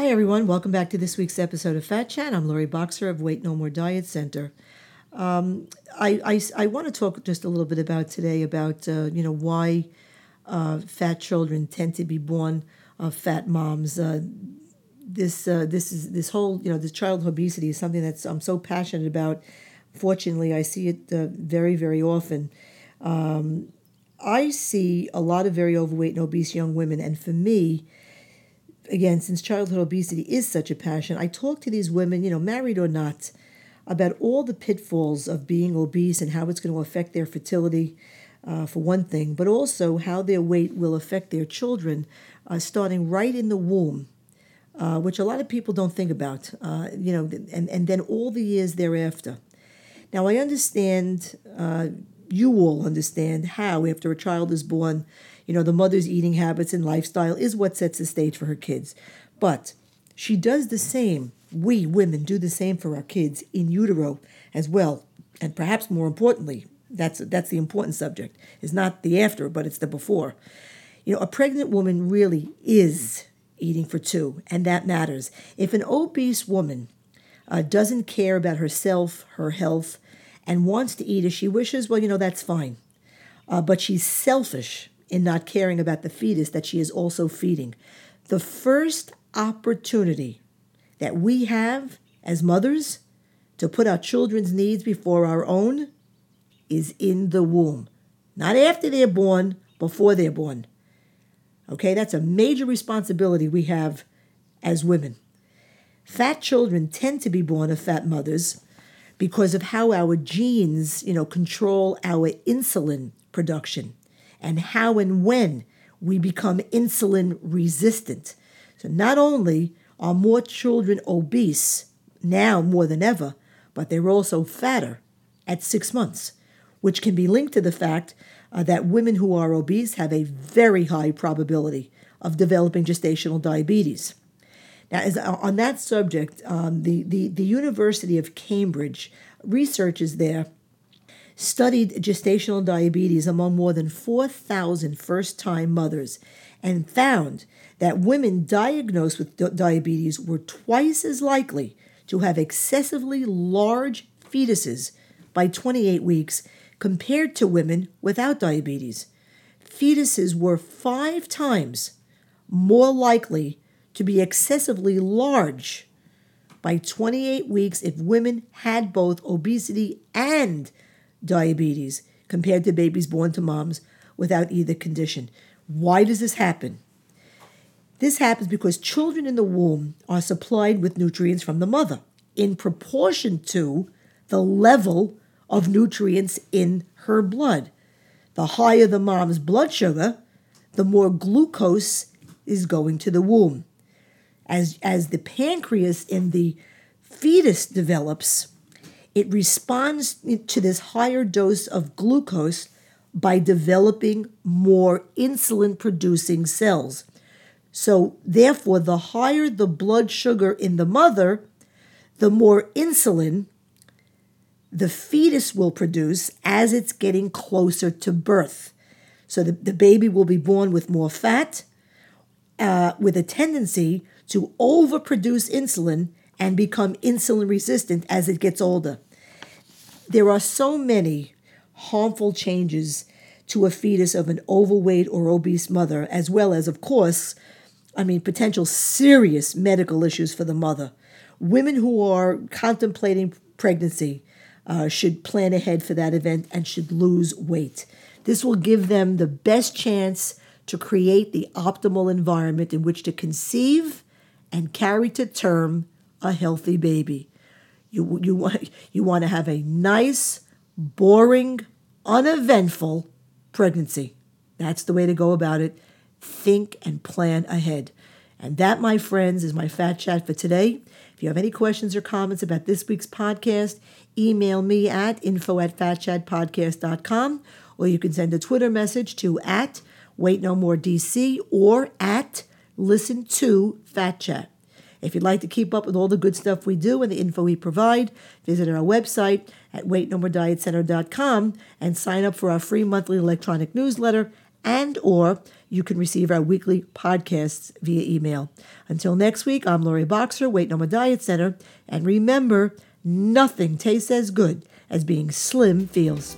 Hi, everyone. Welcome back to this week's episode of Fat Chat. I'm Lori Boxer of Weight No More Diet Center. Um, I, I, I want to talk just a little bit about today about, uh, you know, why uh, fat children tend to be born of fat moms. Uh, this uh, this is this whole you know this child obesity is something that's I'm so passionate about. Fortunately, I see it uh, very very often. Um, I see a lot of very overweight and obese young women, and for me, again, since childhood obesity is such a passion, I talk to these women, you know, married or not, about all the pitfalls of being obese and how it's going to affect their fertility, uh, for one thing, but also how their weight will affect their children, uh, starting right in the womb. Uh, which a lot of people don't think about, uh, you know, and, and then all the years thereafter. Now, I understand, uh, you all understand how, after a child is born, you know, the mother's eating habits and lifestyle is what sets the stage for her kids. But she does the same. We women do the same for our kids in utero as well. And perhaps more importantly, that's that's the important subject. Is not the after, but it's the before. You know, a pregnant woman really is eating for two, and that matters. If an obese woman uh, doesn't care about herself, her health, and wants to eat as she wishes, well, you know, that's fine. Uh, but she's selfish in not caring about the fetus that she is also feeding. The first opportunity that we have as mothers to put our children's needs before our own is in the womb. Not after they're born, before they're born. Okay, that's a major responsibility we have as women. Fat children tend to be born of fat mothers because of how our genes, you know, control our insulin production and how and when we become insulin resistant. So not only are more children obese now more than ever, but they're also fatter at six months, which can be linked to the fact uh, that women who are obese have a very high probability of developing gestational diabetes. Now, as, uh, on that subject, um, the, the, the University of Cambridge researchers there studied gestational diabetes among more than 4,000 first time mothers and found that women diagnosed with diabetes were twice as likely to have excessively large fetuses by 28 weeks compared to women without diabetes. Fetuses were five times more likely to be excessively large by 28 weeks if women had both obesity and diabetes compared to babies born to moms without either condition. Why does this happen? This happens because children in the womb are supplied with nutrients from the mother in proportion to the level of nutrients in her blood. The higher the mom's blood sugar, the more glucose is going to the womb. As, as the pancreas in the fetus develops, it responds to this higher dose of glucose by developing more insulin producing cells. So, therefore, the higher the blood sugar in the mother, the more insulin the fetus will produce as it's getting closer to birth. So, the, the baby will be born with more fat, uh, with a tendency to overproduce insulin and become insulin resistant as it gets older. There are so many harmful changes to a fetus of an overweight or obese mother, as well as, of course, I mean, potential serious medical issues for the mother. Women who are contemplating pregnancy uh, should plan ahead for that event and should lose weight. This will give them the best chance to create the optimal environment in which to conceive and carry to term a healthy baby. You, you, want, you want to have a nice, boring, uneventful pregnancy. That's the way to go about it. Think and plan ahead. And that, my friends, is my fat chat for today. If you have any questions or comments about this week's podcast, email me at info at fatchatpodcast.com or you can send a Twitter message to at weight no more DC or at listen to fat chat. If you'd like to keep up with all the good stuff we do and the info we provide, visit our website at weightnomoredietcenter.com and sign up for our free monthly electronic newsletter and or you can receive our weekly podcasts via email. Until next week, I'm Lori Boxer, Weight No More Diet Center, and remember, nothing tastes as good as being slim feels.